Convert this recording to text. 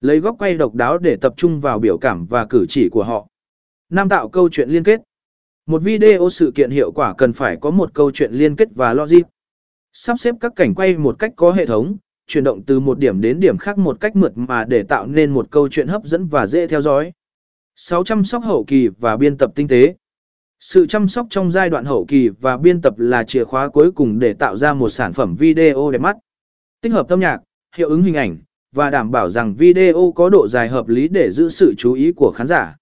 Lấy góc quay độc đáo để tập trung vào biểu cảm và cử chỉ của họ. Nam tạo câu chuyện liên kết. Một video sự kiện hiệu quả cần phải có một câu chuyện liên kết và logic. Sắp xếp các cảnh quay một cách có hệ thống, chuyển động từ một điểm đến điểm khác một cách mượt mà để tạo nên một câu chuyện hấp dẫn và dễ theo dõi. 6. Chăm sóc hậu kỳ và biên tập tinh tế. Sự chăm sóc trong giai đoạn hậu kỳ và biên tập là chìa khóa cuối cùng để tạo ra một sản phẩm video đẹp mắt. Tích hợp âm nhạc, hiệu ứng hình ảnh, và đảm bảo rằng video có độ dài hợp lý để giữ sự chú ý của khán giả.